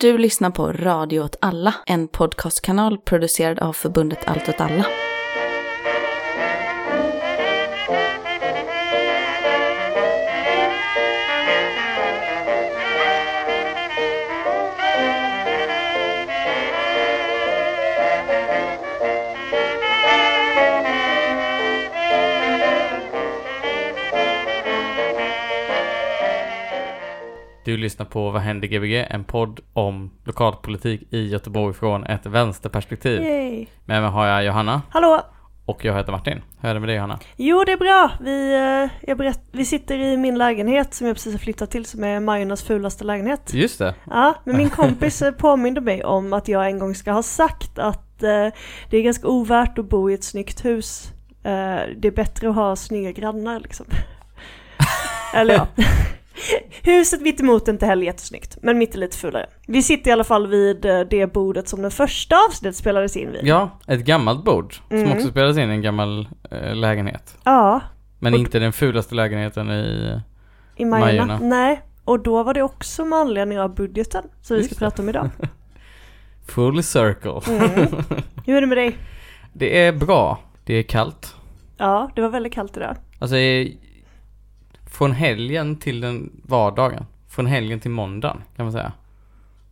Du lyssnar på Radio åt alla, en podcastkanal producerad av förbundet Allt åt alla. Du lyssnar på Vad händer Gbg? En podd om lokalpolitik i Göteborg från ett vänsterperspektiv. Yay. Med mig har jag Johanna Hallå! och jag heter Martin. Hur är det med dig Johanna? Jo, det är bra. Vi, eh, jag berätt, vi sitter i min lägenhet som jag precis har flyttat till som är Majornas fulaste lägenhet. Just det. Ja, men min kompis eh, påminde mig om att jag en gång ska ha sagt att eh, det är ganska ovärt att bo i ett snyggt hus. Eh, det är bättre att ha snygga grannar liksom. Eller ja. Huset mitt emot är inte heller jättesnyggt, men mitt är lite fulare. Vi sitter i alla fall vid eh, det bordet som den första avsnittet spelades in vid. Ja, ett gammalt bord som Mm. också spelades in i en gammal eh, lägenhet. Ja, Men Och- inte den fulaste lägenheten i... i Majorna. Majorna. Nej, och då var det också med anledning av budgeten som vi ska det. prata om idag. Full circle. Mm. Hur är det med dig? Det är bra. Det är kallt. Ja, det var väldigt kallt idag. Alltså, från helgen till den vardagen. Från helgen till måndagen, kan man säga.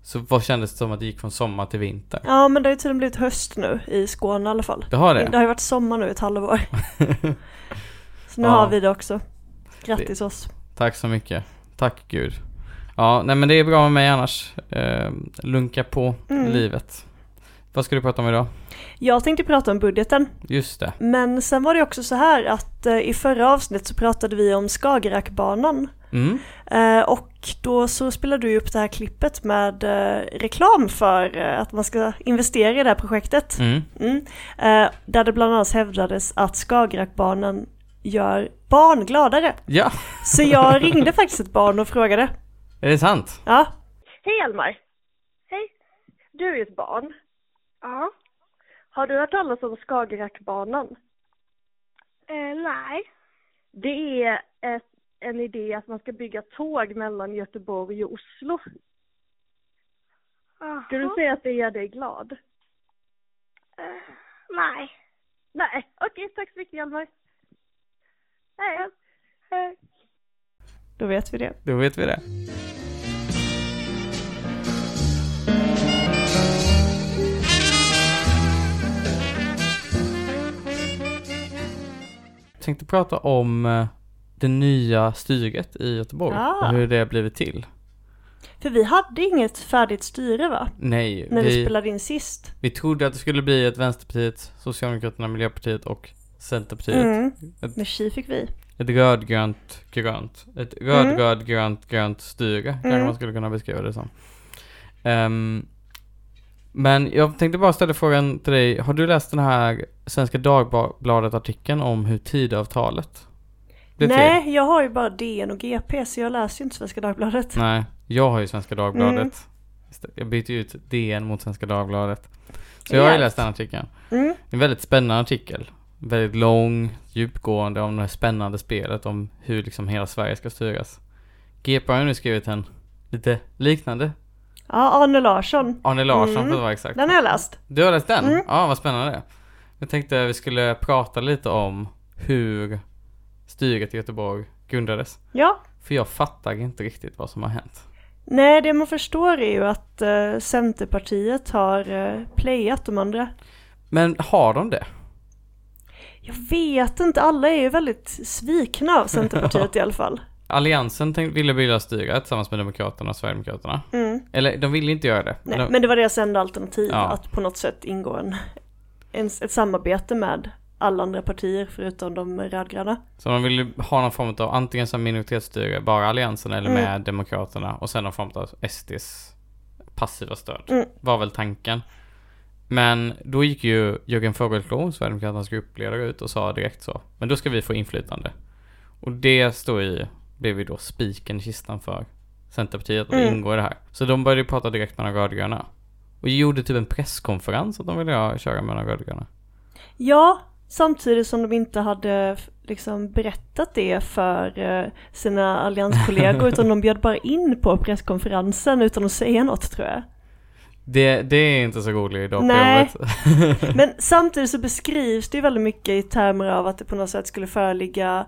Så vad kändes det som att det gick från sommar till vinter? Ja, men det har ju tydligen blivit höst nu i Skåne i alla fall. Det har Det, det? har ju varit sommar nu ett halvår. Så nu Ja. har vi det också. Grattis oss. Tack så mycket. Tack gud. Ja, nej men det är bra med mig annars. Eh, lunka på Mm. livet. Vad ska du prata om idag? Jag tänkte prata om budgeten, Just det. men sen var det också så här att eh, i förra avsnittet så pratade vi om Skagerrakbanan. Mm. Eh, och då så spelade du upp det här klippet med eh, reklam för att man ska investera i det här projektet. Mm. Mm. Där det bland annat hävdades att Skagerrakbanan gör barn gladare. Ja, Så jag ringde faktiskt ett barn och frågade. är det sant? Ja. Hej Almar. Hej. Du är ju ett barn. Ja. Har du hört talas om Skagerrakbanan? Eh, nej. Det är ett, en idé att man ska bygga tåg mellan Göteborg och Oslo. Skulle du säga att det gör dig glad? nej. Nej, okej, tack så mycket Hjalmar. Hej. Hej. Då vet vi det. Då vet vi det. Tänkte prata om eh, det nya styret i Göteborg Ah. och hur det har blivit till. För vi hade inget färdigt styre va? Nej, När vi, vi, spelade in sist. vi trodde att det skulle bli ett Vänsterpartiet, Socialdemokraterna, Miljöpartiet och Centerpartiet. Mm. Ett, Med tji fick vi. ett rödgrönt, grönt. Ett röd, röd, grönt, grönt styre kanske Mm. man skulle kunna beskriva det som. Ehm, men jag tänkte bara ställa frågan till dig. Har du läst den här Svenska Dagbladet-artikeln om hur Tidöavtalet blev till? Nej, jag har ju bara DN och GP så jag läser ju inte Svenska Dagbladet. Nej, jag har ju Svenska Dagbladet. Mm. Jag byter ju ut DN mot Svenska Dagbladet. Så jag har ju läst den artikeln. Mm. En väldigt spännande artikel. Väldigt lång, djupgående om det här spännande spelet om hur liksom hela Sverige ska styras. GP har ju nu skrivit en lite liknande. Ja, Arne Larsson. Arne Larsson Mm. för att vara exakt. Den har jag läst. Du har läst den? Mm. Ja, vad spännande. Jag tänkte vi skulle prata lite om hur styret i Göteborg grundades. Ja. För jag fattar inte riktigt vad som har hänt. Nej, det man förstår är ju att eh, Centerpartiet har eh, playat de andra. Men har de det? Jag vet inte, alla är ju väldigt svikna av Centerpartiet i alla fall. Alliansen tänk, ville bilda styret tillsammans med Demokraterna och Sverigedemokraterna. Mm. Eller de ville inte göra det. Nej, de, men det var deras enda alternativ, Ja. att på något sätt ingå en, en, ett samarbete med alla andra partier förutom de rödgröna. Så de ville ha någon form av antingen som minoritetsstyre, bara Alliansen eller Mm. med Demokraterna och sen någon form av SDs passiva stöd. Mm. Var väl tanken. Men då gick ju Jörgen Fågelklo, Sverigedemokraternas gruppledare ut och sa direkt så. Men då ska vi få inflytande. Och det står ju, blev ju då spiken i kistan för Centerpartiet att Mm. ingå i det här. Så de började ju prata direkt med de rödgröna. Och gjorde typ en presskonferens att de ville ha- köra med de rödgröna. Ja, samtidigt som de inte hade liksom berättat det för eh, sina allianskollegor utan de bjöd bara in på presskonferensen utan att säga något tror jag. Det, det är inte så rolig dag på Nej. Men samtidigt så beskrivs det ju väldigt mycket i termer av att det på något sätt skulle föreligga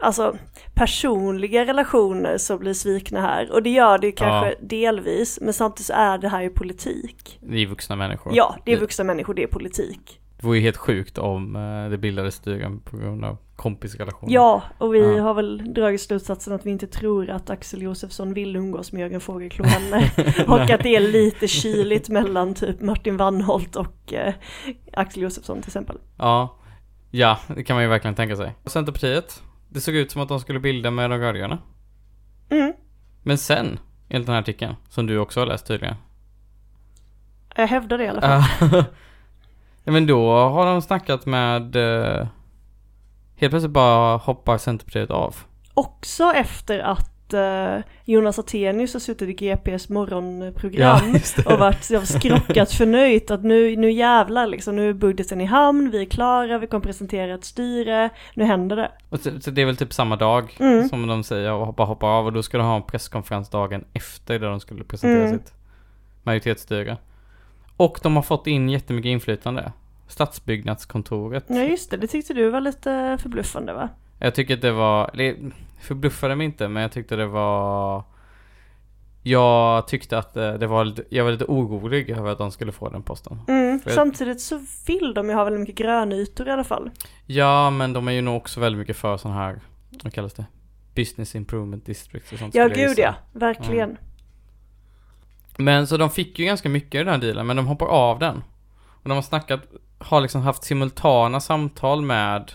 Alltså personliga relationer som blir svikna här och det gör det ju kanske Ja. delvis men samtidigt så är det här ju politik. Det är vuxna människor. Ja, det är vuxna människor, det är politik. Det vore ju helt sjukt om eh, det bildades styren på grund av kompisrelationer. Ja, och vi Ja. har väl dragit slutsatsen att vi inte tror att Axel Josefsson vill umgås med Jörgen Fågelklo heller. och att det är lite kyligt mellan typ Martin Wannholt och eh, Axel Josefsson till exempel. Ja. Ja, det kan man ju verkligen tänka sig. Centerpartiet, det såg ut som att de skulle bilda med de rödgröna. Mm, Men sen, enligt den här artikeln, som du också har läst tydligen. jag hävdar det i alla fall. Ja. men då har de snackat med eh, Helt plötsligt bara hoppar Centerpartiet av. Också efter att eh, Jonas Attenius har suttit i GPs morgonprogram det. och varit skrockat förnöjt att nu, nu jävlar liksom, nu är budgeten i hamn, vi är klara, vi kommer presentera ett styre, nu händer det. Och så, så det är väl typ samma dag Mm. som de säger och hoppa hoppa av och då ska de ha en presskonferens dagen efter där de skulle presentera Mm. sitt majoritetsstyre. Och de har fått in jättemycket inflytande. Stadsbyggnadskontoret. Ja just det, det tyckte du var lite förbluffande va? Jag tycker att det var, det förbluffade mig inte men jag tyckte det var Jag tyckte att eh, det var lite, jag var lite orolig över att de skulle få den posten. Mm. Samtidigt så vill de ju ha väldigt mycket grönytor i alla fall. Ja men de är ju nog också väldigt mycket för sån här, vad kallas det? Business improvement district och sånt. Ja gud ja, verkligen. Men så de fick ju ganska mycket i den här dealen men de hoppar av den. Och de har snackat, har liksom haft simultana samtal med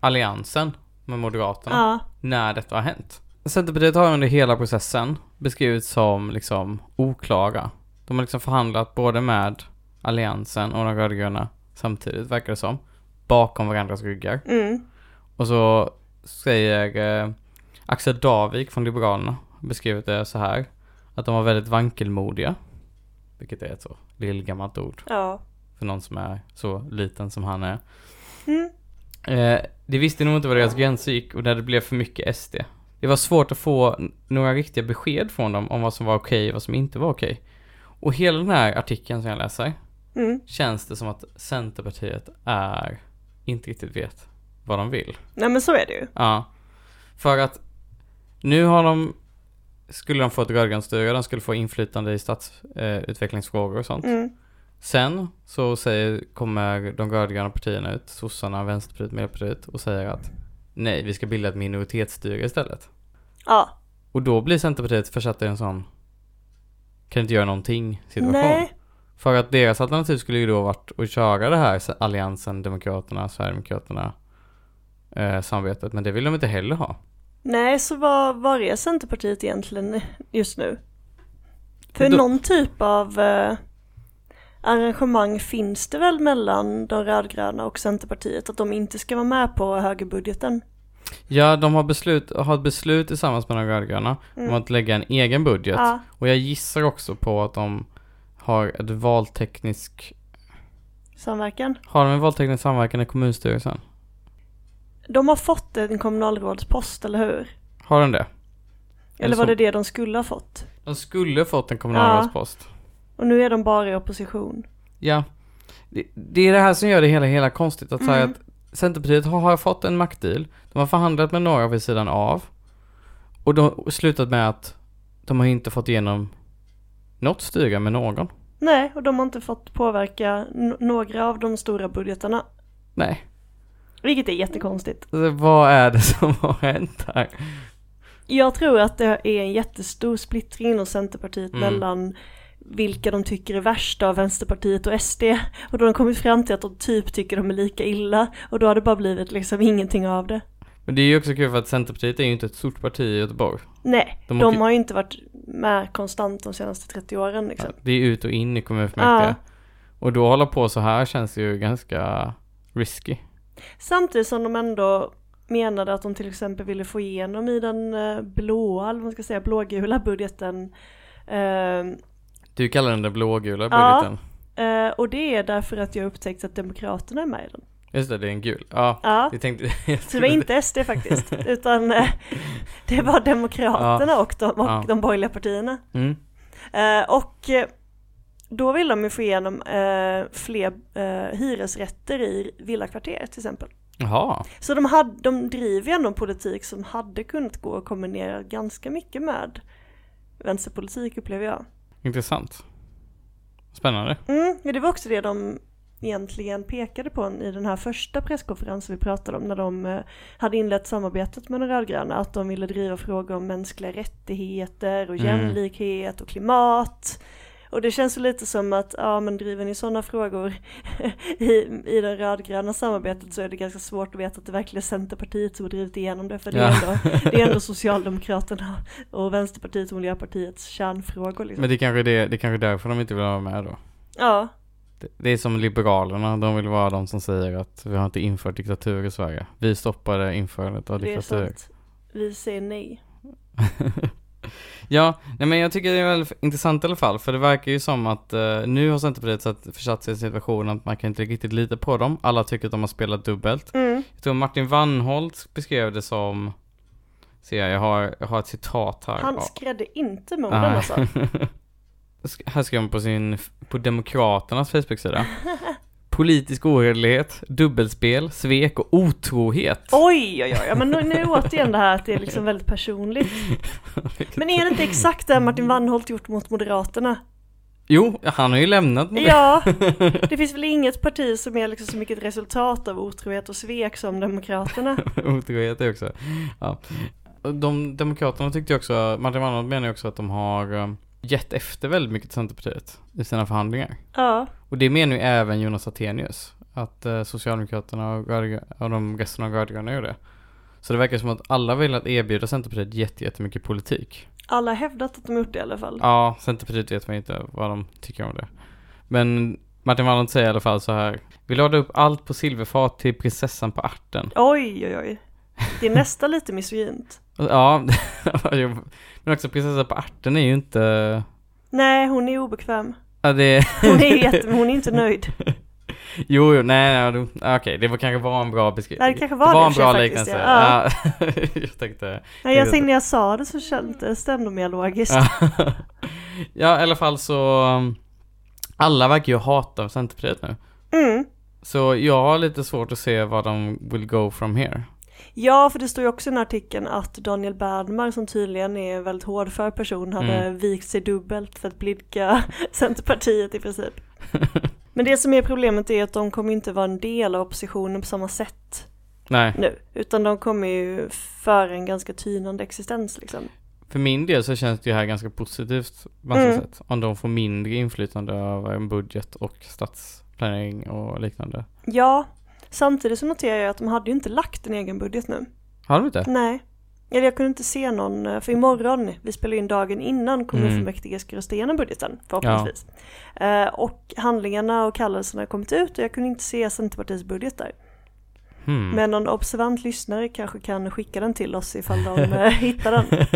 Alliansen, med Moderaterna. Ja. när detta har hänt. Centerpartiet har under hela processen beskrivits som liksom oklara. De har liksom förhandlat både med Alliansen och de rödgröna samtidigt, verkar det som. Bakom varandras ryggar. Mm. Och så säger eh, Axel Davik från Liberalerna, beskrivit det så här. Att de var väldigt vankelmodiga. Vilket är ett så lillgammalt ord Ja. för någon som är så liten som han är. Mm. Eh, de visste nog inte var deras gränser gick och där det blev för mycket SD. Det var svårt att få några riktiga besked från dem om vad som var okej och vad som inte var okej. Och hela den här artikeln som jag läser Mm. känns det som att Centerpartiet är, inte riktigt vet vad de vill. Nej men så är det ju. Ja. För att nu har de, skulle de få ett rödgrönt styre, de skulle få inflytande i stadsutvecklingsfrågor eh, och sånt. Mm. Sen så säger, kommer de rödgröna partierna ut, sossarna, vänsterpartiet, miljöpartiet och säger att nej, vi ska bilda ett minoritetsstyre istället. Ja. Och då blir Centerpartiet försatt i en sån kan inte göra någonting situation. Nej. För att deras alternativ skulle ju då varit att köra det här alliansen, demokraterna, sverigedemokraterna eh, samarbetet, men det vill de inte heller ha. Nej, så vad, var är Centerpartiet egentligen just nu? För Då- någon typ av eh, arrangemang finns det väl mellan de rödgröna och Centerpartiet att de inte ska vara med på högerbudgeten? Ja, de har, beslut, har ett beslut tillsammans med de rödgröna om att lägga en egen budget. Ja, Och jag gissar också på att de har ett valteknisk samverkan. Har de en valteknisk samverkan i kommunstyrelsen? De har fått en kommunalrådspost, eller hur? Har de det? Eller var så- det det de skulle ha fått? De skulle fått en kommunalrådspost. Och nu är de bara i opposition. Ja. Det, det är det här som gör det hela, hela konstigt. Att säga Mm. att Centerpartiet har, har fått en maktdeal. De har förhandlat med några vid sidan av. Och de har slutat med att de har inte fått igenom något styre med någon. Nej, och de har inte fått påverka några av de stora budgetarna. Nej. Vilket är jättekonstigt. Alltså, vad är det som har hänt här? Jag tror att det är en jättestor splittring inom Centerpartiet Mm. mellan vilka de tycker är värst av Vänsterpartiet och SD. Och då har de kommit fram till att de typ tycker de är lika illa. Och då har det bara blivit liksom ingenting av det. Men det är ju också kul för att Centerpartiet är ju inte ett stort parti i Göteborg. Nej, De de, åker- har ju inte varit med konstant de senaste 30 åren liksom. Det är ut och in i kommunfullmäktige. Ja. Och då hålla på så här känns ju ganska risky. Samtidigt som de ändå menade att de till exempel ville få igenom i den eh, blåa, eller vad man ska säga, blågula budgeten. Eh, Du kallar den den blågula Ja. budgeten. eh, och det är därför att jag upptäckt att Demokraterna är med i den. Just det, det är en gul. Ja, Ja, jag tänkte... så det var inte SD faktiskt, utan eh, det var Demokraterna och, de, och Ja. de borgerliga partierna. Mm. Eh, och då vill de ju få igenom fler hyresrätter i villakvarter till exempel. Jaha. Så de, hade, de driver ändå en politik som hade kunnat gå att kombinera ganska mycket med vänsterpolitik upplever jag. Intressant. Spännande. Mm, ja, det var också det de egentligen pekade på i den här första presskonferensen vi pratade om när de eh, hade inlett samarbetet med de rödgröna, att de ville driva frågor om mänskliga rättigheter och Mm. jämlikhet och klimat. Och det känns lite som att, ja men driver ni sådana frågor i, i det rödgröna samarbetet så är det ganska svårt att veta att det verkligen är Centerpartiet som har drivit igenom det, för det är, Ja. ändå, det är ändå Socialdemokraterna och Vänsterpartiet och Miljöpartiets kärnfrågor liksom. Men det är kanske det, det är kanske därför de inte vill vara med då. Ja, Det, det är som Liberalerna, de vill vara de som säger att vi har inte infört diktatur i Sverige. Vi stoppade införandet av det är diktatur. sant. Vi säger nej. ja, nej men jag tycker det är väldigt intressant i alla fall, för det verkar ju som att eh, nu har Centerpartiet satt, försatt sig i en situation att man kan inte riktigt lita på dem. Alla tycker att de har spelat dubbelt. Mm. Jag tror Martin Wannholt beskrev det som, ser jag, jag har, jag har ett citat här. Han skrädde inte morden Nej. alltså. Här skrev han på sin, på Demokraternas Facebook-sida. Politisk ohederlighet, dubbelspel, svek och otrohet. Oj, oj, oj, ja, men nu, nu återigen det här att det är liksom väldigt personligt. Men är det inte exakt det Martin Wannholt gjort mot Moderaterna? Jo, han har ju lämnat Moderaterna. Ja, det finns väl inget parti som är liksom så mycket ett resultat av otrohet och svek som Demokraterna. Otrohet är också. Ja. De Demokraterna tyckte också, Martin Wannholt menar ju också att de har um, gett efter väldigt mycket till Centerpartiet i sina förhandlingar. Ja, Och det menar ju även Jonas Attenius. Att eh, Socialdemokraterna och, rödgrö- och de resten av rödgröna gör det. Så det verkar som att alla vill att erbjuda Centerpartiet jätte- jättemycket politik. alla har hävdat att de gjort det i alla fall. Ja, Centerpartiet vet man inte vad de tycker om det. Men Martin Wallner säger i alla fall så här. Vi lade upp allt på silverfat till prinsessan på ärten. Oj, oj, oj. Det är nästan lite misogynt. Ja, men också prinsessan på ärten är ju inte... Nej, hon är obekväm. Ja, det... Hon är jätte, hon är inte nöjd. Jo, jo, nej, nej, okej, det var kanske var en bra beskrivning. Det kanske var det i en bra liknelse. ja. Ja. jag tänkte... Nej, jag tänkte när jag sa det så kändes det ändå mer logiskt. Ja. ja, i alla fall så... um, Alla verkar ju hata Centerpartiet nu. Mm. Så jag har lite svårt att se vad de will go from here. Ja, för det står ju också i den här artikeln att Daniel Bernmar som tydligen är en väldigt hårdför person hade Mm. vikt sig dubbelt för att blidka Centerpartiet i princip. Men det som är problemet är att de kommer inte vara en del av oppositionen på samma sätt Nej, nu, utan de kommer ju föra en ganska tynande existens liksom. för min del så känns det här ganska positivt på Mm. sätt. Om de får mindre inflytande över en budget och stadsplanering och liknande. Ja, samtidigt så noterar jag att de hade ju inte lagt en egen budget nu. Har de inte? Nej. Eller jag kunde inte se någon, eh, för imorgon, vi spelar in dagen innan kommunfullmäktige ska rösta igenom budgeten förhoppningsvis. Eh, och handlingarna och kallelserna har kommit ut och jag kunde inte se Centerpartiets budget där. Hmm. Men någon observant lyssnare kanske kan skicka den till oss ifall de eh, hittar den.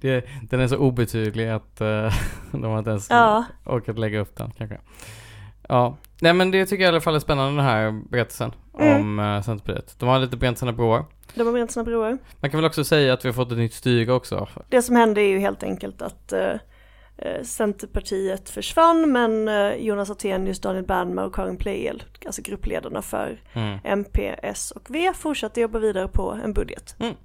det, den är så obetydlig att de har inte ens Ja, orkat lägga upp den kanske. Ja, nej men det tycker jag i alla fall är spännande den här berättelsen Mm. om uh, Centerpartiet. De har lite bränt sina broar. de har bränt sina broar. Man kan väl också säga att vi har fått ett nytt styre också. Det som hände är ju helt enkelt att eh, Centerpartiet försvann men eh, Jonas Attenius, Daniel Bernmar och Karin Pleijel, alltså gruppledarna för Mm. MP, S och V fortsatte jobba vidare på en budget. Moderater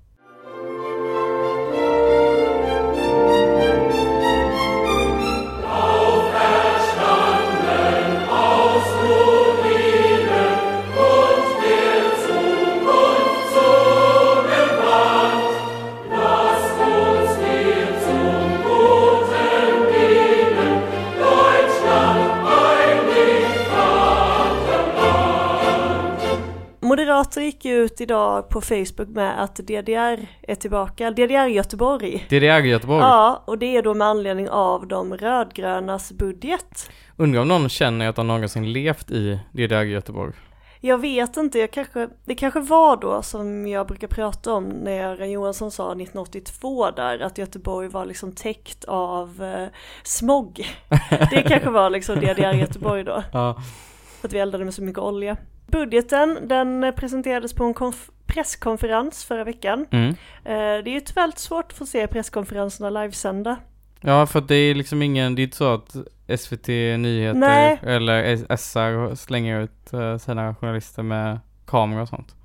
ut idag på Facebook med att DDR är tillbaka, DDR Göteborg. DDR Göteborg. Ja, och det är då med anledning av de rödgrönas budget. Undrar om någon känner att de någonsin levt i DDR Göteborg. Jag vet inte, jag kanske, det kanske var då som jag brukar prata om när Göran Johansson sa 1982 där att Göteborg var liksom täckt av eh, smog. Det kanske var liksom DDR Göteborg då, Ja. för att vi eldade med så mycket olja. Budgeten, den presenterades på en konf- presskonferens förra veckan. Mm. Eh, det är ju tyvärr svårt att få se presskonferenserna livesända. Ja, för det är liksom ingen, det är inte så att SVT Nyheter Nej. eller SR slänger ut eh, sina journalister med kamera och sånt.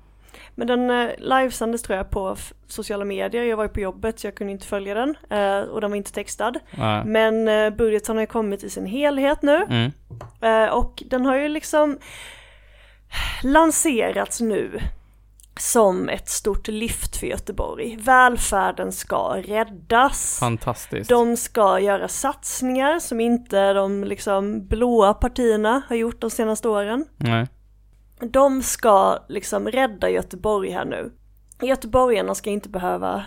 Men den eh, livesändes tror jag på sociala medier. Jag var ju på jobbet så jag kunde inte följa den. Och den var inte textad. Nej. Men budgeten har ju kommit i sin helhet nu. Mm. Och den har ju liksom lanserats nu som ett stort lyft för Göteborg. Välfärden ska räddas. Fantastiskt. De ska göra satsningar som inte de liksom blåa partierna har gjort de senaste åren. Nej. De ska liksom rädda Göteborg här nu. Göteborgarna ska inte behöva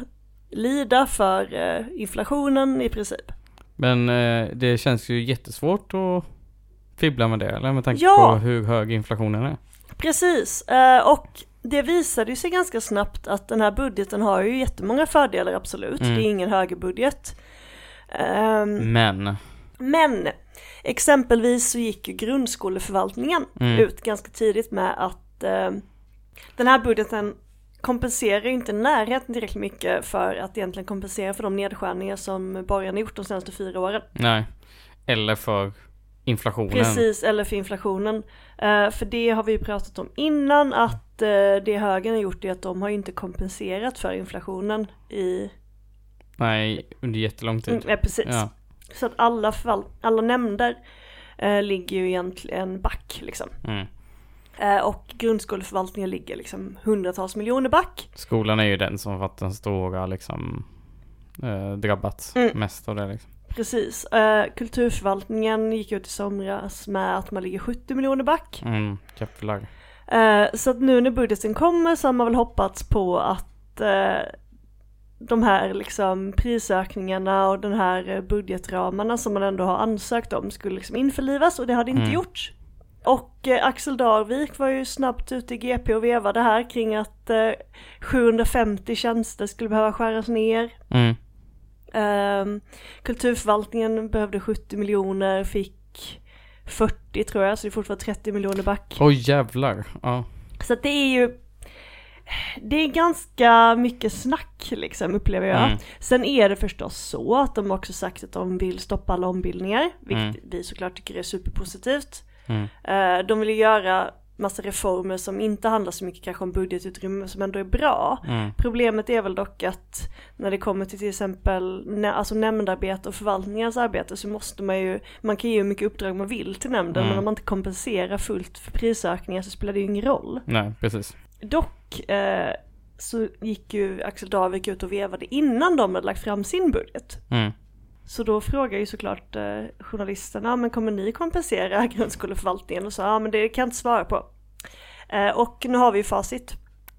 lida för eh, inflationen i princip. Men eh, det känns ju jättesvårt att fibbla med det, eller med tanke Ja. på hur hög inflationen är. Precis, eh, och det visade ju sig ganska snabbt att den här budgeten har ju jättemånga fördelar absolut. Mm. Det är ingen högerbudget. Ehm, Men, Men exempelvis så gick ju grundskoleförvaltningen Mm. ut ganska tidigt med att eh, den här budgeten kompenserar inte i närheten tillräckligt mycket för att egentligen kompensera för de nedskärningar som borgarna gjort de senaste fyra åren. nej. Eller för inflationen. Precis, eller för inflationen. Eh, för det har vi ju pratat om innan att eh, det högern har gjort är att de har inte kompenserat för inflationen i, Nej, under jättelång tid. mm, eh, precis. Ja. Så att alla, förval- alla nämnder eh, ligger ju egentligen back liksom. Mm. Och grundskoleförvaltningen ligger liksom hundratals miljoner back. Skolan är ju den som fått den stora liksom eh, drabbats Mm. mest av det liksom. Precis. Eh, kulturförvaltningen gick ut i somras med att man ligger 70 miljoner back. Mm, jävlar. Eh, så att nu när budgeten kommer så har man väl hoppats på att eh, de här liksom prisökningarna och den här budgetramarna som man ändå har ansökt om skulle liksom införlivas och det hade inte Mm. gjorts. Och eh, Axel Darvik var ju snabbt ute i GP och vevade här kring att eh, 750 tjänster skulle behöva skäras ner. Mm. Ehm, kulturförvaltningen behövde 70 miljoner, fick 40 tror jag, så det är fortfarande 30 miljoner back. Oj jävlar. Ja. Så det är ju det är ganska mycket snack liksom upplever jag. Mm. Sen är det förstås så att de också sagt att de vill stoppa alla ombildningar, vilket Mm. vi såklart tycker är superpositivt. Mm. Eh, de vill göra massa reformer som inte handlar så mycket kanske om budgetutrymme som ändå är bra. Mm. Problemet är väl dock att när det kommer till till exempel alltså nämndarbete och förvaltningens arbete så måste man ju, man kan ge hur mycket uppdrag man vill till nämnden Mm. men om man inte kompenserar fullt för prisökningar så spelar det ju ingen roll. Nej, precis. Dock eh, så gick ju Axel Davik ut och vevade innan de hade lagt fram sin budget. Mm. Så då frågar ju såklart eh, journalisterna, men kommer ni kompensera grundskoleförvaltningen? Och sa, ja men det kan jag inte svara på. Eh, och nu har vi ju facit.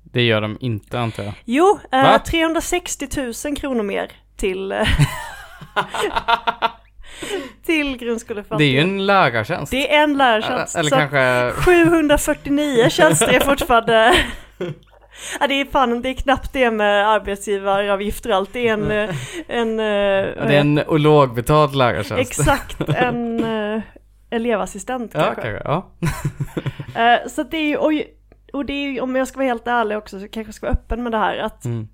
Det gör de inte antar jag. Jo, eh, Va? 360 000 kronor mer till, eh, till Det är ju grundskoleförvaltningen. en lärartjänst. Det är en lärartjänst. Eller så att kanske... 749 tjänster är fortfarande Ja, det är fan, det är knappt det med arbetsgivaravgifter och allt. Det är en, eh, en, eh, Det är en lågbetald lärartjänst. exakt en eh, elevassistent Ja, kanske. kanske. Ja. Så det är och, och det är ju, om jag ska vara helt ärlig också, så kanske jag ska vara öppen med det här, att Mm.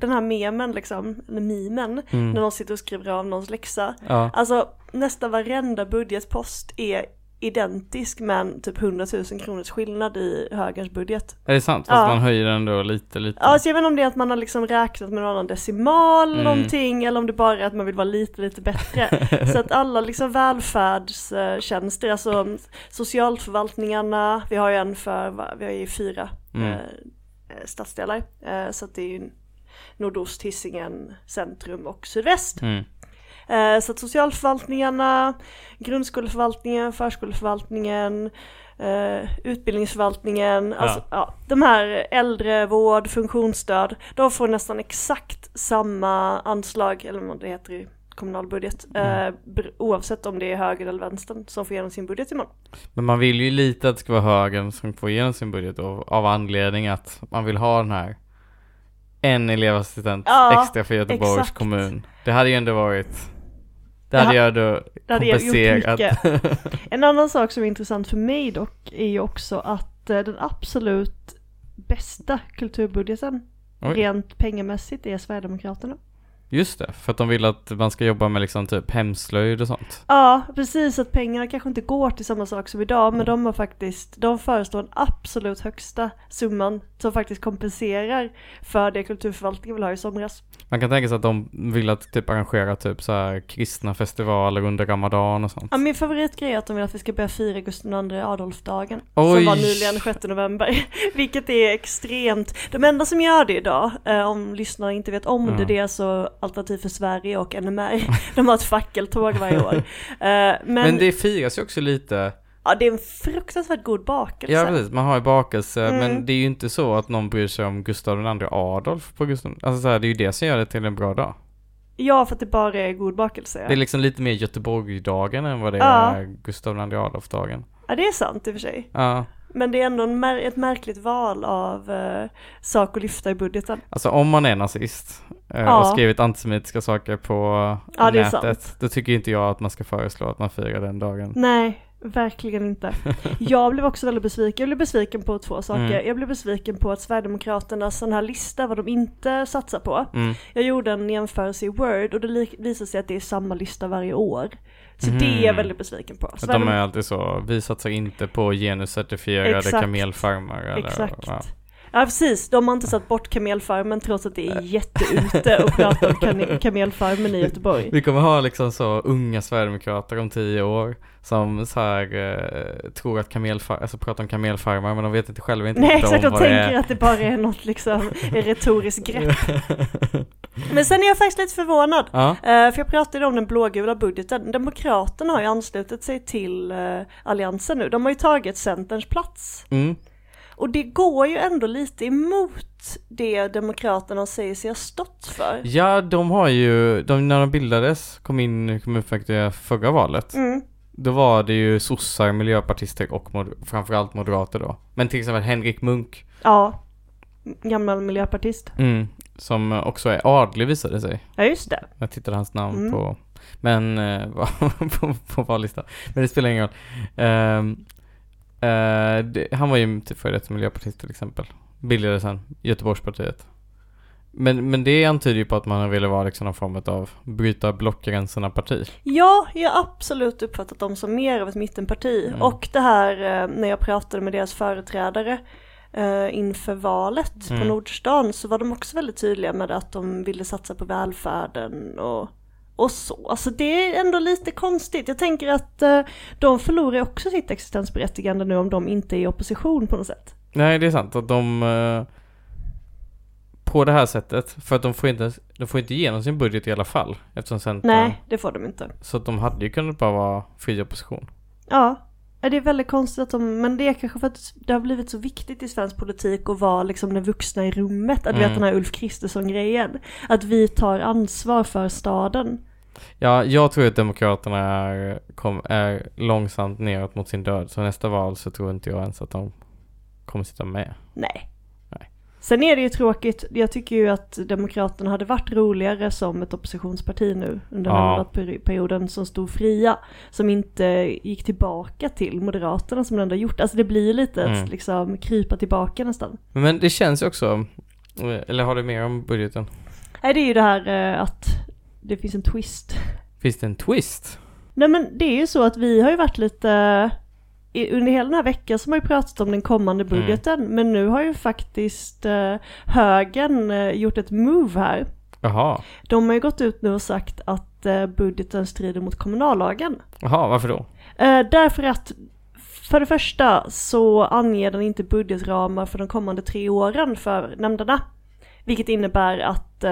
den här memen liksom, eller mimen, Mm. när någon sitter och skriver av någons läxa, ja. alltså nästan varenda budgetpost är identisk men typ 100 000 kronors skillnad i högerns budget. Är det sant? Fast Ja. man höjer den då lite, lite. Ja, så jag vet inte om det är att man har liksom räknat med någon annan decimal Mm. någonting eller om det bara är att man vill vara lite, lite bättre. så att alla liksom välfärdstjänster, alltså socialförvaltningarna, vi har ju en för, vi har ju fyra Mm. eh, stadsdelar. Eh, så att det är ju nordost, Hisingen, centrum och sydväst. Mm. Eh, så att socialförvaltningarna, grundskoleförvaltningen, förskoleförvaltningen, eh, utbildningsförvaltningen, alltså ja, de här äldrevård, funktionsstöd, de får nästan exakt samma anslag, eller vad det heter i kommunal budget, eh, oavsett om det är höger eller vänstern som får igenom sin budget imorgon. Men man vill ju lite att det ska vara högern som får igenom sin budget av, av anledning att man vill ha den här en elevassistent Ja, extra för Göteborgs exakt. kommun. Det hade ju ändå varit Det hade hade gjort kompenserat. En annan sak som är intressant för mig dock är ju också att eh, den absolut bästa kulturbudgeten Oj. rent pengamässigt är Sverigedemokraterna. Just det, för att de vill att man ska jobba med liksom typ hemslöjd och sånt. Ja, precis att pengarna kanske inte går till samma sak som idag, men de har faktiskt, de föreslår den absolut högsta summan som faktiskt kompenserar för det kulturförvaltningen vill ha i somras. Man kan tänka sig att de vill att typ arrangera typ så här kristna festivaler under ramadan och sånt. Ja, min favoritgrej är att de vill att vi ska börja fira Gustav II Adolf-dagen. Oj. Som var nyligen 6 november. Vilket är extremt. De enda som gör det idag, eh, om lyssnarna inte vet om Ja. det, det är alltså Alternativ för Sverige och NMR. De har ett fackeltåg varje år. Eh, men Men det firas ju också lite, ja, det är en fruktansvärt god bakelse. ja precis, man har ju bakelse, Mm. men det är ju inte så att någon bryr sig om Gustav II Adolf på Gustav, alltså så här, det är ju det som gör det till en bra dag. Ja, för att det bara är god bakelse. Det är liksom lite mer Göteborg-dagen än vad det Ja. är Gustav II Adolf-dagen. Ja, det är sant i och för sig. Ja, Men det är ändå mär- ett märkligt val av uh, sak att lyfta i budgeten. alltså om man är nazist eh, Ja. och skrivit antisemitiska saker på Ja, nätet, då tycker inte jag att man ska föreslå att man firar den dagen. Nej, verkligen inte. Jag blev också väldigt besviken. Jag blev besviken på två saker. Mm. Jag blev besviken på att Sverigedemokraternas sån här lista vad de inte satsar på. Mm. Jag gjorde en jämförelse i Word och det visar sig att det är samma lista varje år. Så Mhm. det är jag väldigt besviken på. Att de är alltid så, vi satsar inte på genuscertifierade Exakt. kamelfarmar eller, Exakt. ja. Ja precis, de har inte satt bort kamelfarmen trots att det är jätteute att prata om kamelfarmen i Göteborg. Vi kommer ha liksom så unga sverigedemokrater om tio år som så här eh, tror att kamelfar, alltså pratar om kamelfarmar men de vet inte själva inte Nej riktigt exakt, om de vad det tänker är. att det bara är något liksom retoriskt grepp. Men sen är jag faktiskt lite förvånad. ja, Eh, för jag pratade om den blågula budgeten. Demokraterna har ju anslutit sig till eh, Alliansen nu. De har ju tagit Centerns plats. mm. Och det går ju ändå lite emot det Demokraterna säger sig ha stått för. ja, de har ju, de, när de bildades, kom in i kommunfullmäktige förra valet, Mm. då var det ju sossar, miljöpartister och mod, framförallt moderater då. Men till exempel Henrik Munk, Ja, gammal miljöpartist. mm, som också är adlig visade sig. Ja just det. Jag tittade hans namn Mm. på, men, eh, på, på vallistan. Men det spelar ingen roll. Ehm, eh, det, han var ju typ före detta miljöpartist till exempel. Bildade sen Göteborgspartiet. Men, men det antyder ju på att man ville vara liksom någon form av bryta blockgränserna parti. Ja, jag har absolut uppfattat dem som mer av ett mittenparti. Mm. Och det här eh, när jag pratade med deras företrädare eh, inför valet Mm. på Nordstan så var de också väldigt tydliga med att de ville satsa på välfärden och, och så. Alltså det är ändå lite konstigt. Jag tänker att eh, de förlorar också sitt existensberättigande nu om de inte är i opposition på något sätt. Nej, det är sant att de eh, på det här sättet, för att de får inte, de får inte igenom sin budget i alla fall eftersom Centern, Nej, det får de inte. så att de hade ju kunnat bara vara fri opposition. Ja, det är väldigt konstigt att de, men det är kanske för att det har blivit så viktigt i svensk politik att vara liksom den vuxna i rummet, att Mm. vet den här Ulf Kristersson-grejen. Att vi tar ansvar för staden. Ja, jag tror att Demokraterna är, kom, är långsamt neråt mot sin död. Så nästa val så tror inte jag ens att de kommer sitta med. Nej. Nej. Sen är det ju tråkigt, jag tycker ju att Demokraterna hade varit roligare som ett oppositionsparti nu under den Ja. här mandatperioden som stod fria. Som inte gick tillbaka till Moderaterna som de ändå gjort. Alltså det blir lite Mm. att liksom krypa tillbaka nästan. Men det känns ju också, eller har du mer om budgeten? Nej det är ju det här eh, att det finns en twist. Finns det en twist? Nej men det är ju så att vi har ju varit lite, under hela den här veckan så har ju pratat om den kommande Mm. budgeten, men nu har ju faktiskt eh, högern eh, gjort ett move här. Jaha, De har ju gått ut nu och sagt att eh, budgeten strider mot kommunallagen. jaha, varför då? Därför att för det första så anger den inte budgetramar för de kommande tre åren för nämnderna. Vilket innebär att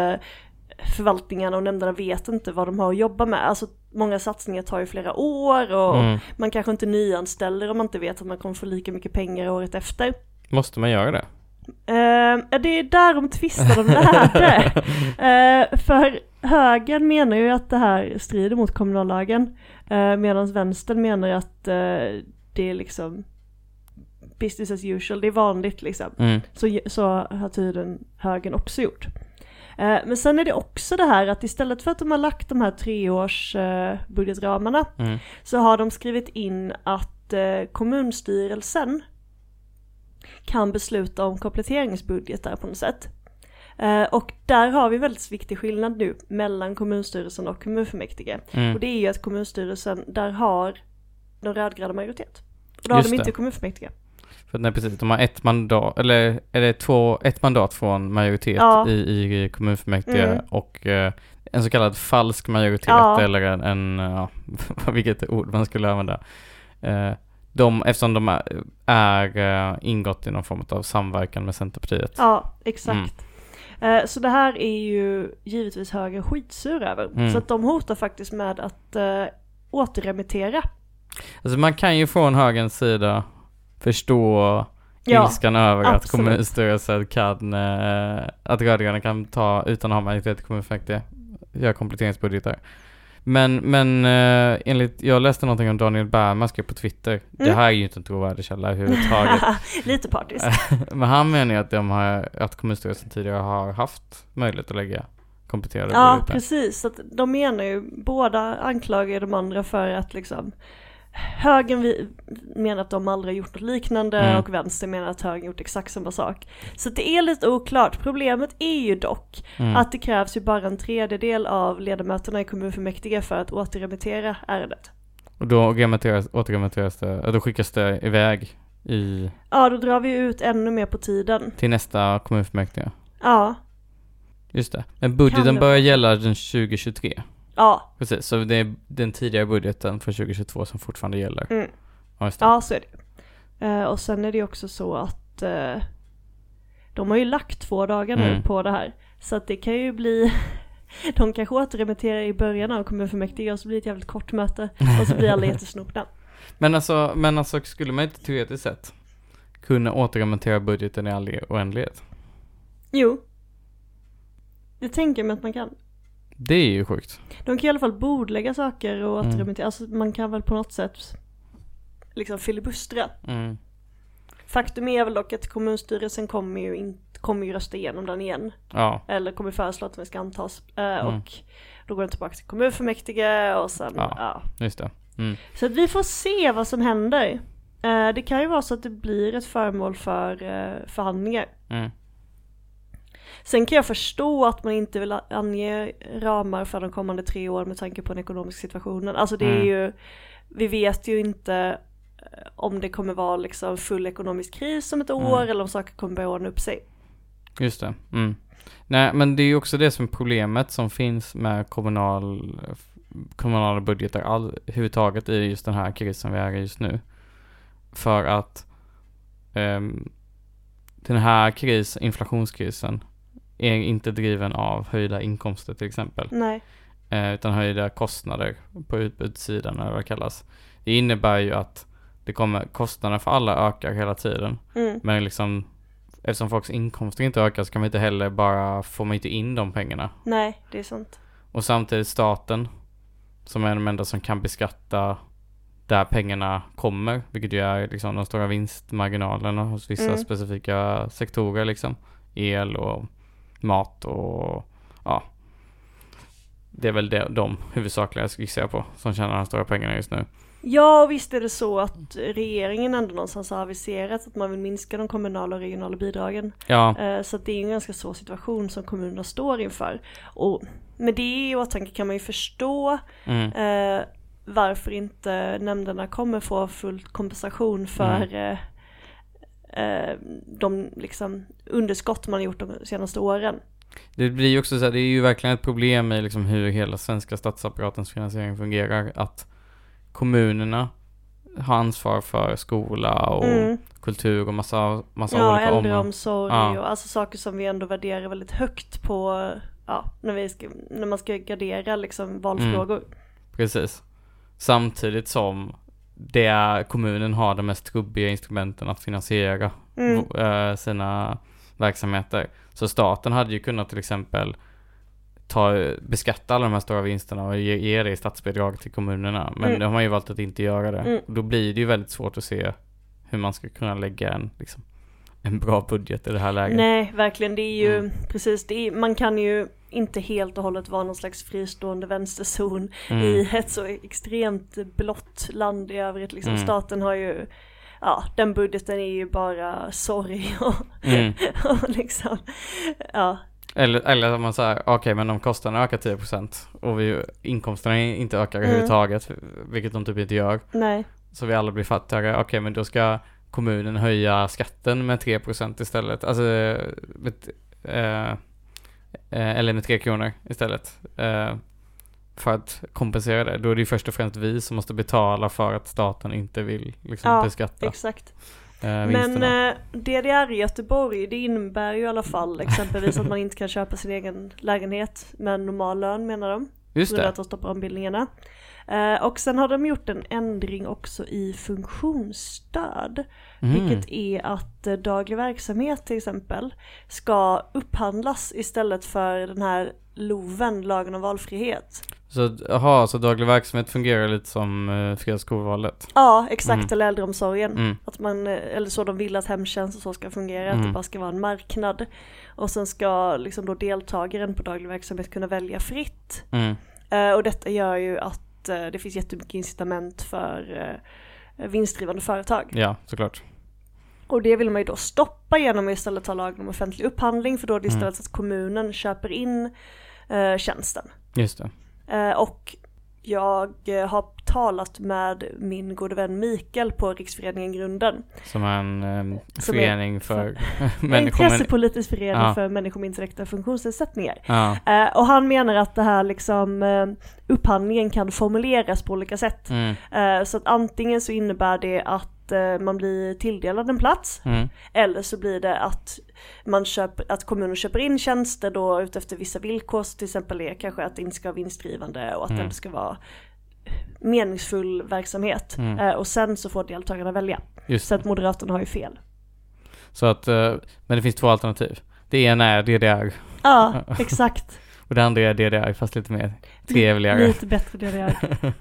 förvaltningarna och nämnderna vet inte vad de har att jobba med. Alltså många satsningar tar ju flera år och Mm. man kanske inte nyanställer om man inte vet att man kommer få lika mycket pengar året efter. Måste man göra det? Eh, ja, det är där de tvistar de lärde. Eh, för högern menar ju att det här strider mot kommunallagen. Uh, Medan vänstern menar att eh, det är liksom business as usual, det är vanligt liksom. Mm. Så, så har tydligen högern också gjort. Eh, men sen är det också det här att istället för att de har lagt de här treårs eh, Mm. så har de skrivit in att eh, kommunstyrelsen kan besluta om kompletteringsbudgetar på något sätt. Och där har vi väldigt viktig skillnad nu mellan kommunstyrelsen och kommunfullmäktige. Mm. Och det är ju att kommunstyrelsen, där har de rödgröna majoritet. Och det har Just de det. inte i kommunfullmäktige. För nej, precis, de har ett mandat, eller är det två, ett mandat från majoritet Ja. i, i kommunfullmäktige Mm. och eh, en så kallad falsk majoritet Ja. eller en, en ja, vilket ord man skulle använda. Eh, de, eftersom de är, är eh, ingått i någon form av samverkan med Centerpartiet. Ja, exakt. Eh, Så det här är ju givetvis högern skitsur över. Mm. Så att de hotar faktiskt med att uh, återremittera. Alltså man kan ju från högerns sida förstå Ja, ilskan över att absolut. kommunstyrelsen kan, att rödgröna kan ta, utan att ha majoritet i kommunfullmäktige, göra kompletteringsbudgetar. Men, men eh, enligt, jag läste någonting om Daniel Bergman skrev på Twitter, det Mm. här är ju inte en trovärdig källa överhuvudtaget. Lite partisk. men han menar ju att, de har, att kommunstyrelsen tidigare har haft möjlighet att lägga kompletterade Ja, budgetar. precis. Så att de menar ju, båda anklagar de andra för att liksom Högern menar att de aldrig har gjort något liknande Mm. och vänster menar att högern gjort exakt samma sak. Så det är lite oklart. Problemet är ju dock Mm. att det krävs ju bara en tredjedel av ledamöterna i kommunfullmäktige för att återremittera ärendet. Och då remitteras, återremitteras det, då skickas det iväg i, Ja, då drar vi ut ännu mer på tiden. till nästa kommunfullmäktige. Ja, Just det. Men budgeten börjar gälla den 2023. Ja, Precis, så det är den tidigare budgeten för 2022 som fortfarande gäller. Mm. Ja, ja så är det. Eh, och sen är det ju också så att eh, de har ju lagt två dagar nu Mm. på det här. Så att det kan ju bli De kanske återremitterar i början av kommunfullmäktige och så blir det ett jävligt kort möte och så blir alla jättesnopna. Men alltså, men alltså skulle man inte teoretiskt sett kunna återremittera budgeten i all oändlighet? Jo. Det tänker jag mig att man kan. Det är ju sjukt. De kan i alla fall bordlägga saker och Mm. återremittera. Alltså man kan väl på något sätt liksom filibustra. Mm. Faktum är väl dock att kommunstyrelsen kommer ju, in, kommer ju rösta igenom den igen. Ja, Eller kommer föreslå att den ska antas. Eh, Mm. Och då går den tillbaka till kommunfullmäktige och sen, Ja. ja. just det. Mm. Så att vi får se vad som händer. Eh, det kan ju vara så att det blir ett föremål för eh, förhandlingar. Mm. Sen kan jag förstå att man inte vill ange ramar för de kommande tre åren med tanke på den ekonomiska situationen. Alltså det är Mm. ju, vi vet ju inte eh, om det kommer vara liksom full ekonomisk kris om ett år Mm. eller om saker kommer börja ordna upp sig. Just det. Mm. Nej, men det är ju också det som är problemet som finns med kommunal, kommunala budgetar överhuvudtaget i just den här krisen vi är i just nu. För att ehm, den här kris, inflationskrisen, är inte driven av höjda inkomster till exempel. Nej. eh, utan höjda kostnader på utbudssidan eller vad det kallas. Det innebär ju att det kommer, kostnaderna för alla ökar hela tiden. Mm. Men liksom, eftersom folks inkomster inte ökar så kan man inte heller bara, får man inte in de pengarna. Nej, det är sant. Och samtidigt staten, som är de enda som kan beskatta där pengarna kommer, vilket ju är liksom de stora vinstmarginalerna hos vissa Mm. specifika sektorer liksom. El och mat och ja. Det är väl det, de huvudsakliga jag jag på, som tjänar de stora pengarna just nu. Ja, och visst är det så att regeringen ändå någonstans har aviserat att man vill minska de kommunala och regionala bidragen. Ja, Eh, Så det är en ganska svår situation som kommunerna står inför. Och med det i åtanke kan man ju förstå mm, eh, varför inte nämnderna kommer få full kompensation för eh, eh, de liksom underskott man har gjort de senaste åren. Det blir ju också så här, det är ju verkligen ett problem i liksom hur hela svenska statsapparatens finansiering fungerar. Att kommunerna har ansvar för skola och Mm. kultur och massa, massa Ja, olika områden. äldreomsorg Ja. och alltså saker som vi ändå värderar väldigt högt på, ja, när, vi ska, när man ska gardera liksom valfrågor. Precis. Samtidigt som det är, kommunen har de mest trubbiga instrumenten att finansiera Mm. eh, sina verksamheter. Så staten hade ju kunnat till exempel ta, beskatta alla de här stora vinsterna och ge, ge det i statsbidrag till kommunerna. Men Mm. de har ju valt att inte göra det. Mm. Då blir det ju väldigt svårt att se hur man ska kunna lägga en, liksom, en bra budget i det här läget. Nej, verkligen. Det är ju Mm. precis, är, man kan ju inte helt och hållet vara någon slags fristående vänsterzon Mm. i ett så extremt blått land i övrigt. Liksom. Mm. Staten har ju, ja, den budgeten är ju bara sorg och, Mm. och liksom, ja. Eller, eller att man säger, okej men om kostnaderna ökar 10% och vi, inkomsterna inte ökar Mm. överhuvudtaget, vilket de typ inte gör, Nej. så vi alla blir fattigare, okej men då ska kommunen höja skatten med 3% istället, alltså med, eh, eh, eller med 3 kronor istället. Eh, för att kompensera det. Då är det ju först och främst vi som måste betala för att staten inte vill liksom, Ja, beskatta Exakt. eh, Men eh, DDR i Göteborg, det innebär ju i alla fall exempelvis att man inte kan köpa sin egen lägenhet med en normal lön menar de. Just det. att de stoppar ombildningarna. Eh, och sen har de gjort en ändring också i funktionsstöd. Mm. Vilket är att eh, daglig verksamhet till exempel ska upphandlas istället för den här LOVen, lagen om valfrihet. Så, aha, så daglig verksamhet fungerar lite som eh, fria skolvalet? Ja, exakt, Mm. eller äldreomsorgen. Mm. Att man, eh, eller så de vill att hemtjänst och så ska fungera, att Mm. det bara ska vara en marknad. Och sen ska liksom då deltagaren på daglig verksamhet kunna välja fritt. Mm. Eh, och detta gör ju att eh, det finns jättemycket incitament för eh, vinstdrivande företag. Ja, såklart. Och det vill man ju då stoppa genom att istället ta lagen om offentlig upphandling för då är det Mm. istället så att kommunen köper in eh, tjänsten. Just det. Och jag eh, har talat med min gode vän Mikael på Riksföreningen Grunden. Som en eh, Som är- förening för En människor med... intressepolitisk förening Ja. för människor med intellektuella funktionsnedsättningar. Ja. Eh, och han menar att det här liksom eh, upphandlingen kan formuleras på olika sätt. Mm. Eh, så att antingen så innebär det att man blir tilldelad en plats Mm. eller så blir det att, man köper, att kommunen köper in tjänster då utefter vissa villkor, så till exempel är kanske att det inte ska vara vinstdrivande och att Mm. det ska vara meningsfull verksamhet. Mm. Eh, och sen så får deltagarna välja. Just Så att Moderaterna har ju fel. Så att, eh, men det finns två alternativ. Det ena är DDR Ja, exakt. och det andra är DDR fast lite mer trevligare. Lite bättre är.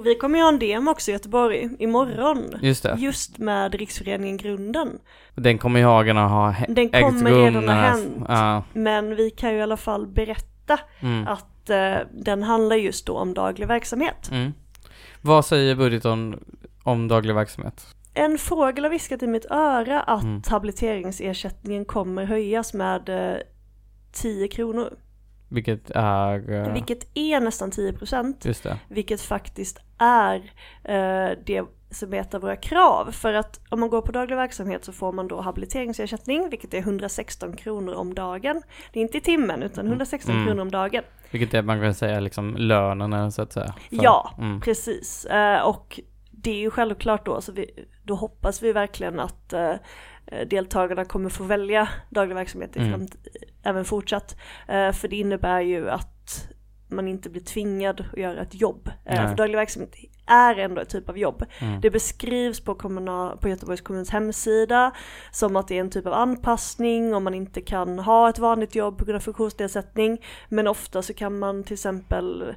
Och vi kommer ju ha en demo också i Göteborg imorgon. Just det. Just med Riksföreningen Grunden. Den kommer gärna ha hä- Den ägt kommer rum redan ha hänt. Ja. Men vi kan ju i alla fall berätta Mm. att eh, den handlar just då om daglig verksamhet. Mm. Vad säger budgeten om daglig verksamhet? En fågel har viskat i mitt öra att Mm. habiliteringsersättningen kommer höjas med eh, 10 kronor. Vilket är... eh, Vilket är nästan 10 procent. Vilket faktiskt är eh, det som är ett av våra krav. För att om man går på daglig verksamhet så får man då habiliteringsersättning, vilket är 116 kronor om dagen. Det är inte i timmen, utan 116 Mm. kronor om dagen. Vilket är, man kan säga, liksom lönen så att säga. för- Ja, Mm. precis. Eh, och det är ju självklart då, så vi, då hoppas vi verkligen att eh, deltagarna kommer få välja daglig verksamhet Mm. även fortsatt. För det innebär ju att man inte blir tvingad att göra ett jobb. Eh, Nej. för daglig verksamhet är ändå ett typ av jobb. Mm. Det beskrivs på, kommunal, på Göteborgs kommuns hemsida som att det är en typ av anpassning om man inte kan ha ett vanligt jobb på grund av funktionsnedsättning. Men ofta så kan man till exempel eh,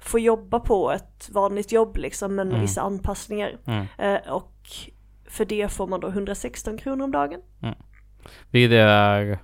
få jobba på ett vanligt jobb liksom men med Mm. vissa anpassningar. Mm. Eh, och för det får man då 116 kronor om dagen. Vilket är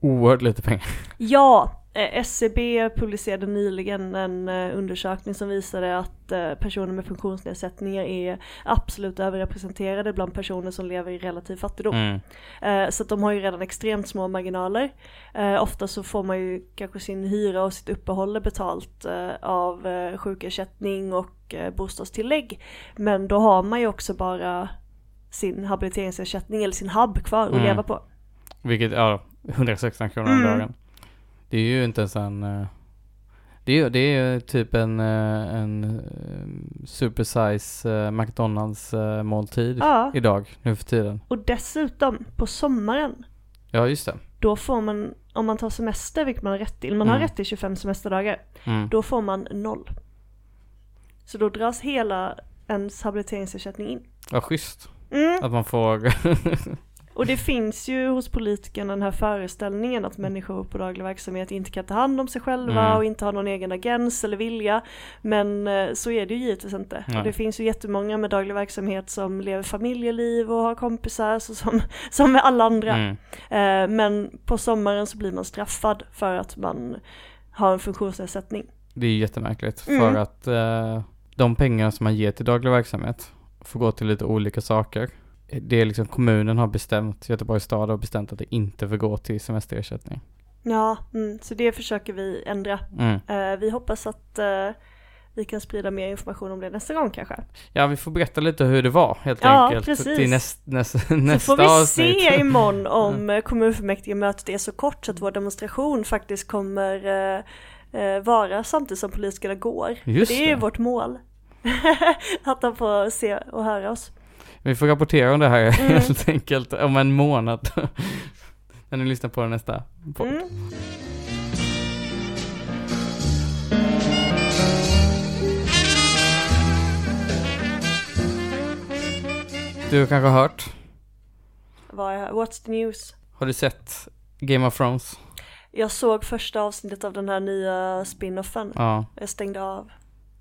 oerhört lite pengar. Ja, SCB publicerade nyligen en eh, undersökning som visade att eh, personer med funktionsnedsättningar är absolut överrepresenterade bland personer som lever i relativ fattigdom. Mm. Eh, Så att de har ju redan extremt små marginaler. Eh, Ofta så får man ju kanske sin hyra och sitt uppehåll betalt eh, av eh, sjukersättning och eh, bostadstillägg. Men då har man ju också bara sin habiliteringsersättning eller sin hab kvar att Mm. leva på. Vilket, ja, 116 kronor om Mm. dagen. Det är ju inte ens en... eh, Det är ju det är typ en, eh, en eh, supersize McDonalds måltid Ja, idag, nu för tiden. och dessutom på sommaren Ja, just det. då får man, om man tar semester, vilket man har rätt till, man har Mm. rätt till 25 semesterdagar, Mm. då får man noll. Så då dras hela ens habiliteringsersättning in. Vad schysst. Mm. Att man får... Och det finns ju hos politikerna den här föreställningen att människor på daglig verksamhet inte kan ta hand om sig själva Mm. och inte har någon egen agens eller vilja. Men eh, så är det ju givetvis inte. Nej. Och det finns ju jättemånga med daglig verksamhet som lever familjeliv och har kompisar så som, som med alla andra. Mm. Eh, men på sommaren så blir man straffad för att man har en funktionsnedsättning. Det är jättemärkligt Mm. för att eh, de pengar som man ger till daglig verksamhet får gå till lite olika saker. Det är liksom kommunen har bestämt, Göteborgs stad har bestämt att det inte får gå till semesterersättning. Ja, mm, så det försöker vi ändra. Mm. Eh, vi hoppas att eh, vi kan sprida mer information om det nästa gång kanske. Ja, vi får berätta lite hur det var helt Ja, enkelt precis. till näst, näst, Så nästa får vi avsnitt. se imorgon om eh, kommunfullmäktige-mötet är så kort så att vår demonstration faktiskt kommer eh, vara samtidigt som politikerna går. Just För det är ju vårt mål. att de får se och höra oss. Vi får rapportera om det här Mm. helt enkelt om en månad. När ni lyssnar på nästa podd. Mm. Du har kanske hört? What's the news? Har du sett Game of Thrones? Jag såg första avsnittet av den här nya spinoffen. Ja, Jag stängde av.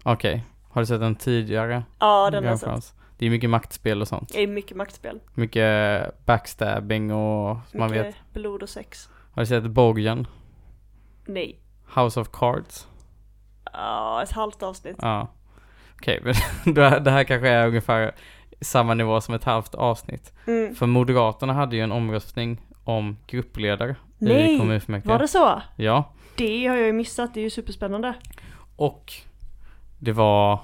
okej. Har du sett den tidigare? Ja, den har jag sett. Det är mycket maktspel och sånt. Det är mycket maktspel. Mycket backstabbing och som man Mycket vet. blod och sex. Har du sett Borgen? Nej. House of Cards? Ja, ett halvt avsnitt. Ja. Okej, men det här- kanske är ungefär samma nivå som ett halvt avsnitt. Mm. För Moderaterna hade ju en omröstning om gruppledare i Nej, kommunfullmäktige. Var det så? Ja, Det har jag ju missat, det är ju superspännande. och det var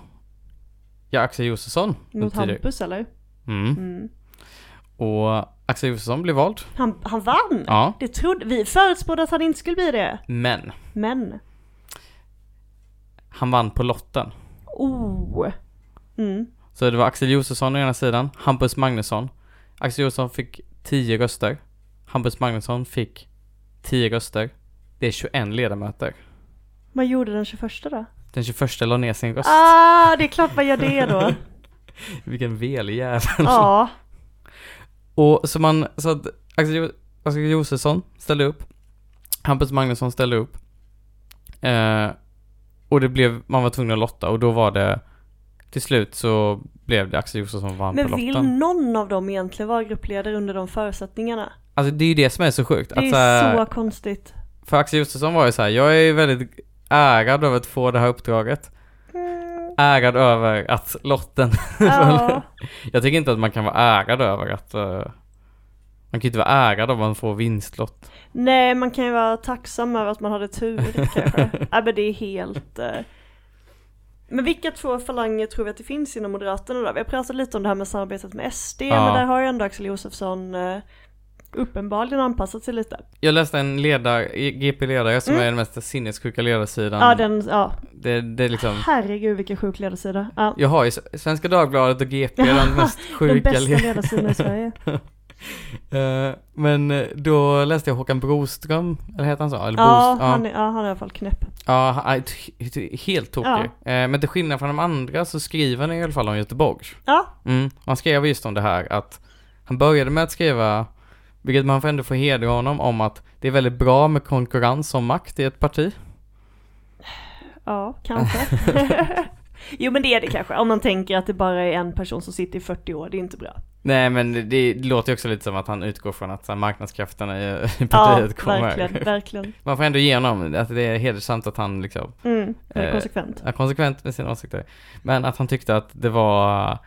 ja, Axel Josefsson. Mot. Hampus eller? Mm. Mm. Och Axel Josefsson blev vald. Han, han vann! Ja, Det trodde vi, förutspådde att han inte skulle bli det. men Men, han vann på lotten. oh. Mm. Så det var Axel Josefsson å ena sidan, Hampus Magnusson. Axel Josefsson fick 10 röster. Hampus Magnusson fick 10 röster. Det är 21 ledamöter. Vad gjorde den 21 då? Den 21 la ner sin röst. Ah, det är klart man gör det då. Vilken velig jävel. ja. Och så man, så att Axel, Jo- Axel Josefsson ställde upp. Hampus Magnusson ställde upp. Eh, och det blev, man var tvungen att lotta och då var det, till slut så blev det Axel Josefsson vann på Men vill lotten. någon av dem egentligen vara gruppledare under de förutsättningarna? Alltså det är ju det som är så sjukt. Det att, är så så här, konstigt. För Axel Josefsson var ju så här, jag är väldigt ärad över att få det här uppdraget. Mm. Ärad över att lotten Ja. Jag tycker inte att man kan vara ärad över att eh, Man kan ju inte vara ärad om man får vinstlott. Nej, man kan ju vara tacksam över att man hade tur kanske. Nej men det är helt... Eh... Men vilka två falanger tror vi att det finns inom Moderaterna då? Vi har pratat lite om det här med samarbetet med SD, Ja. men där har ju ändå Axel Josefsson eh, uppenbarligen anpassat sig lite. Jag läste en ledare, GP-ledare som Mm. är den mest sinnessjuka ledarsidan. Ja, den, ja. det, det är liksom Herregud vilken sjuk ledarsida. Ja. Jag har ju Svenska Dagbladet och GP, Ja, de mest Den sjuka bästa led- ledarsidan i Sverige. Eh, Men eh, då läste jag Håkan Broström, eller heter han så? Eller Ja, Brost- han är, ja, han är i alla fall knäpp. Ja, han är helt tokig. Eh, Men till skillnad från de andra så skriver han i alla fall om Göteborg. Ja, Mm. Han skrev just om det här att han började med att skriva, vilket man får ändå få hedra honom, om att det är väldigt bra med konkurrens om makt i ett parti. ja kanske. jo men det är det kanske, om man tänker att det bara är en person som sitter i 40 år, det är inte bra. Nej men det, det låter ju också lite som att han utgår från att så här, marknadskrafterna i, i Ja, partiet kommer. verkligen, verkligen. Man får ändå ge honom att det är hedersamt att han liksom Mm, är Eh, konsekvent. är konsekvent med sina åsikter. Men att han tyckte att det var,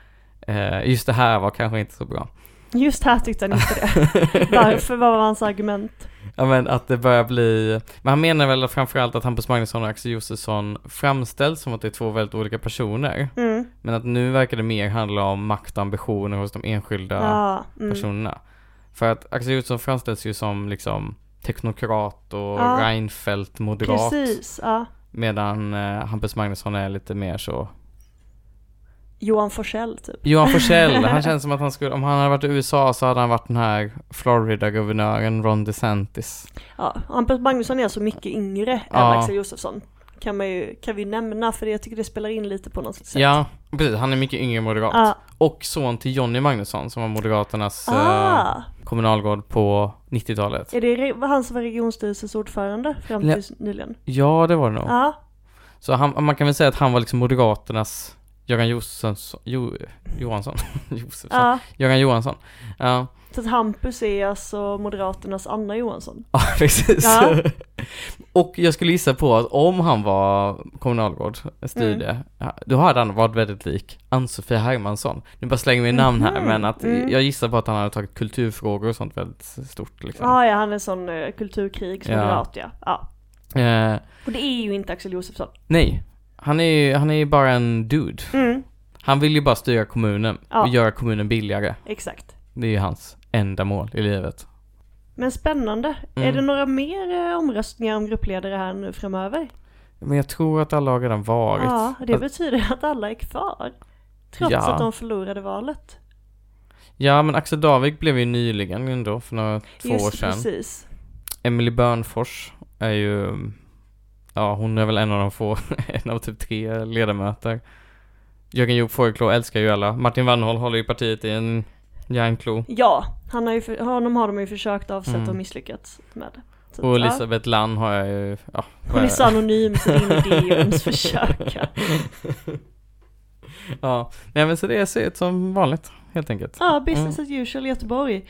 eh, just det här var kanske inte så bra. Just här tyckte han inte det. Varför? Vad var hans argument? Ja men att det börjar bli, men han menar väl framförallt att Hampus Magnusson och Axel Josefsson framställs som att det är två väldigt olika personer. Mm. Men att nu verkar det mer handla om makt och ambitioner hos de enskilda Ja, mm. personerna. För att Axel Josefsson framställs ju som liksom teknokrat och Ja. Reinfeldt moderat. Precis, ja. Medan eh, Hampus Magnusson är lite mer så Johan Forsell typ. Johan Forsell, han känns som att han skulle, om han hade varit i USA så hade han varit den här Florida-guvernören Ron DeSantis. Ja, Hampus Magnusson är så mycket yngre än Ja. Axel Josefsson. Kan, man ju, kan vi nämna, för jag tycker det spelar in lite på något sätt. Ja, precis. Han är mycket yngre moderat. Ja. Och son till Jonny Magnusson som var Moderaternas eh, Ah, kommunalråd på 90-talet. är det han som var regionstyrelsens ordförande fram till nyligen? Ja, det var det nog. Ja, Så han, man kan väl säga att han var liksom Moderaternas Göran Josefsson, jo, Johansson, Josefsson, Ja, Göran Johansson. Ja, så att Hampus är alltså Moderaternas Anna Johansson. ja precis. Ja. Och jag skulle gissa på att om han var kommunalråd, styrde, ja, då hade han varit väldigt lik Ann-Sofie Hermansson. Nu bara slänger vi namn här, Mhm, men att mm. jag gissar på att han hade tagit kulturfrågor och sånt väldigt stort liksom. Ja, ja, han är sån uh, kulturkrigsmoderat ja. ja. Eh, Och det är ju inte Axel Josefsson. nej, han är ju han är ju bara en dude. Mm, Han vill ju bara styra kommunen Ja. och göra kommunen billigare. exakt. Det är ju hans enda mål i livet. Men spännande. Mm. Är det några mer eh, omröstningar om gruppledare här nu framöver? Men jag tror att alla har redan varit. Ja, det Att- betyder att alla är kvar. Trots Ja. att de förlorade valet. Ja, men Axel Davik blev ju nyligen ändå, för några två år sedan. precis. Emily Börnfors är ju, ja hon är väl en av de få, en av typ tre ledamöter. Jörgen Joop Fågelklå älskar ju alla. Martin Wannhåll håller ju partiet i en järnklo. Ja, han har ju för, honom har de ju försökt avsätta Mm. och misslyckats med. Så Och att, ja, Elisabeth Lann har jag ju, ja. hon är så anonym så det är ingen idé att ens försöka. ja, nej men så det ser ut som vanligt, helt enkelt. Ja, business as usual i Göteborg.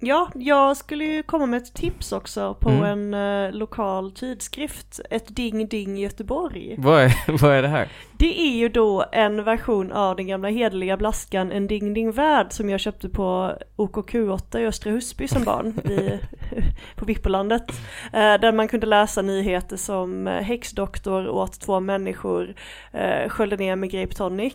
Ja, jag skulle ju komma med ett tips också på Mm. en eh, lokal tidskrift, ett Ding Ding Göteborg. Vad är, vad är det här? Det är ju då en version av den gamla hederliga blaskan En Ding Ding Värld som jag köpte på OKQ8 i Östra Husby som barn i, på Vippolandet. Eh, där man kunde läsa nyheter som eh, häxdoktor åt två människor, eh, sköljde ner med grape tonic.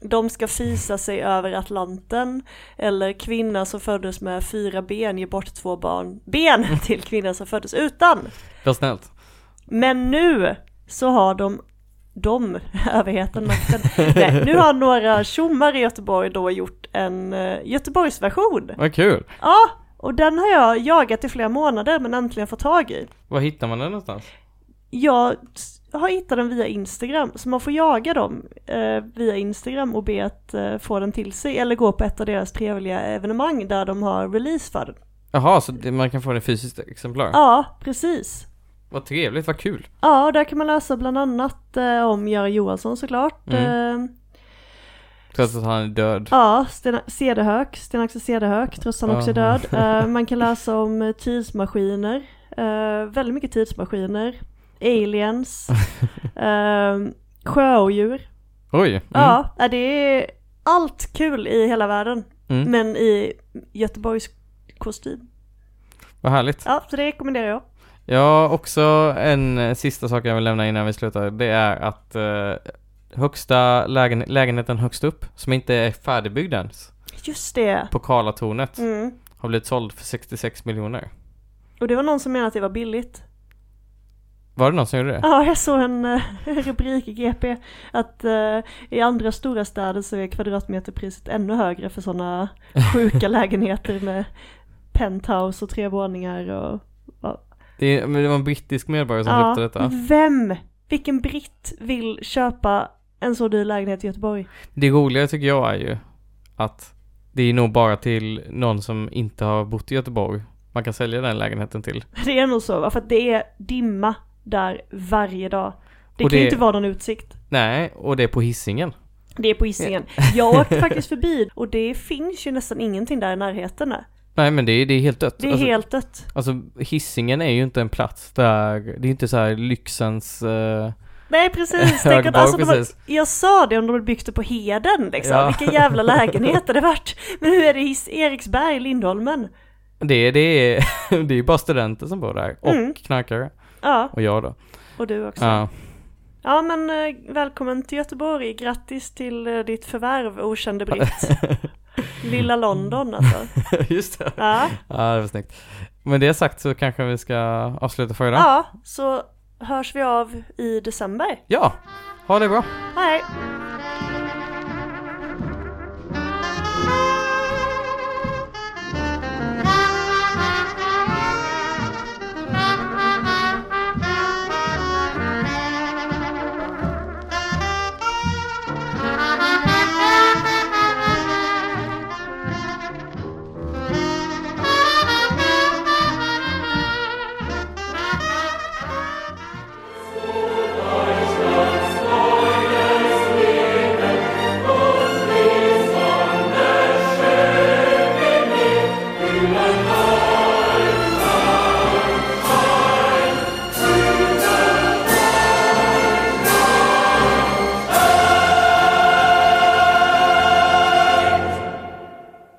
De ska fisa sig över Atlanten. Eller kvinna som föddes med fyra ben ger bort två barn, ben till kvinna som föddes utan. Vad snällt. Men nu så har de, de, överheten, makten, nej, nu har några tjommar i Göteborg då gjort en uh, Göteborgsversion. Vad kul. Ja, och den har jag jagat i flera månader men äntligen fått tag i. Var hittar man den någonstans? Jag har hittat den via Instagram, så man får jaga dem eh, via Instagram och be att eh, få den till sig eller gå på ett av deras trevliga evenemang där de har release för den. Jaha, så det, man kan få den i fysiskt exemplar? Ja, precis. Vad trevligt, vad kul. Ja, där kan man läsa bland annat eh, om Göran Johansson såklart. Mm. Eh, Trots att han är död. Ja, Sten Cederhök, Sten-Axel Cederhök, trots att han också är död. Eh, man kan läsa om eh, tidsmaskiner, eh, väldigt mycket tidsmaskiner, aliens, uh, sjöodjur. Oj. Mm. Ja, det är allt kul i hela världen, Mm. men i Göteborgs kostym. Vad härligt. Ja, så det rekommenderar jag. Ja, också en eh, sista sak jag vill lämna innan vi slutar. Det är att eh, högsta lägen lägenheten högst upp, som inte är färdigbyggd ens, Just det. på Karlatornet, Mm. har blivit såld för 66 miljoner. Och det var någon som menade att det var billigt. Var det någon som gjorde det? Ja, jag såg en eh, rubrik i GP att eh, i andra stora städer så är kvadratmeterpriset ännu högre för sådana sjuka lägenheter med penthouse och tre våningar och Det, är, det var en brittisk medborgare som ja, köpte detta. vem, vilken britt vill köpa en så dyr lägenhet i Göteborg? Det roliga tycker jag är ju att det är nog bara till någon som inte har bott i Göteborg man kan sälja den lägenheten till. Det är nog så, för att det är dimma där varje dag. Det Och kan ju det- inte vara någon utsikt. Nej, och det är på hissingen. Det är på Hisingen. Jag åkte faktiskt förbi och det finns ju nästan ingenting där i närheten. Nej men det är, det är helt dött. Det är alltså, helt dött. alltså hissingen är ju inte en plats där, det är inte så här lyxens... eh, Nej precis, tänk att, alltså, precis. jag sa det om de hade byggt det på Heden liksom, Ja. vilken jävla lägenhet det varit. Men hur är det i Eriksberg, Lindholmen? det, det är det är bara studenter som bor där, och Mm. knarkare. Ja, Och jag då. och du också. Ja, Ja. men eh, välkommen till Göteborg, grattis till eh, ditt förvärv, okände britt. Lilla London alltså. Just det. Ja, Ja, det var snyggt. Men det sagt så kanske vi ska avsluta för idag. ja, så hörs vi av i december. Ja, ha det bra. Hej!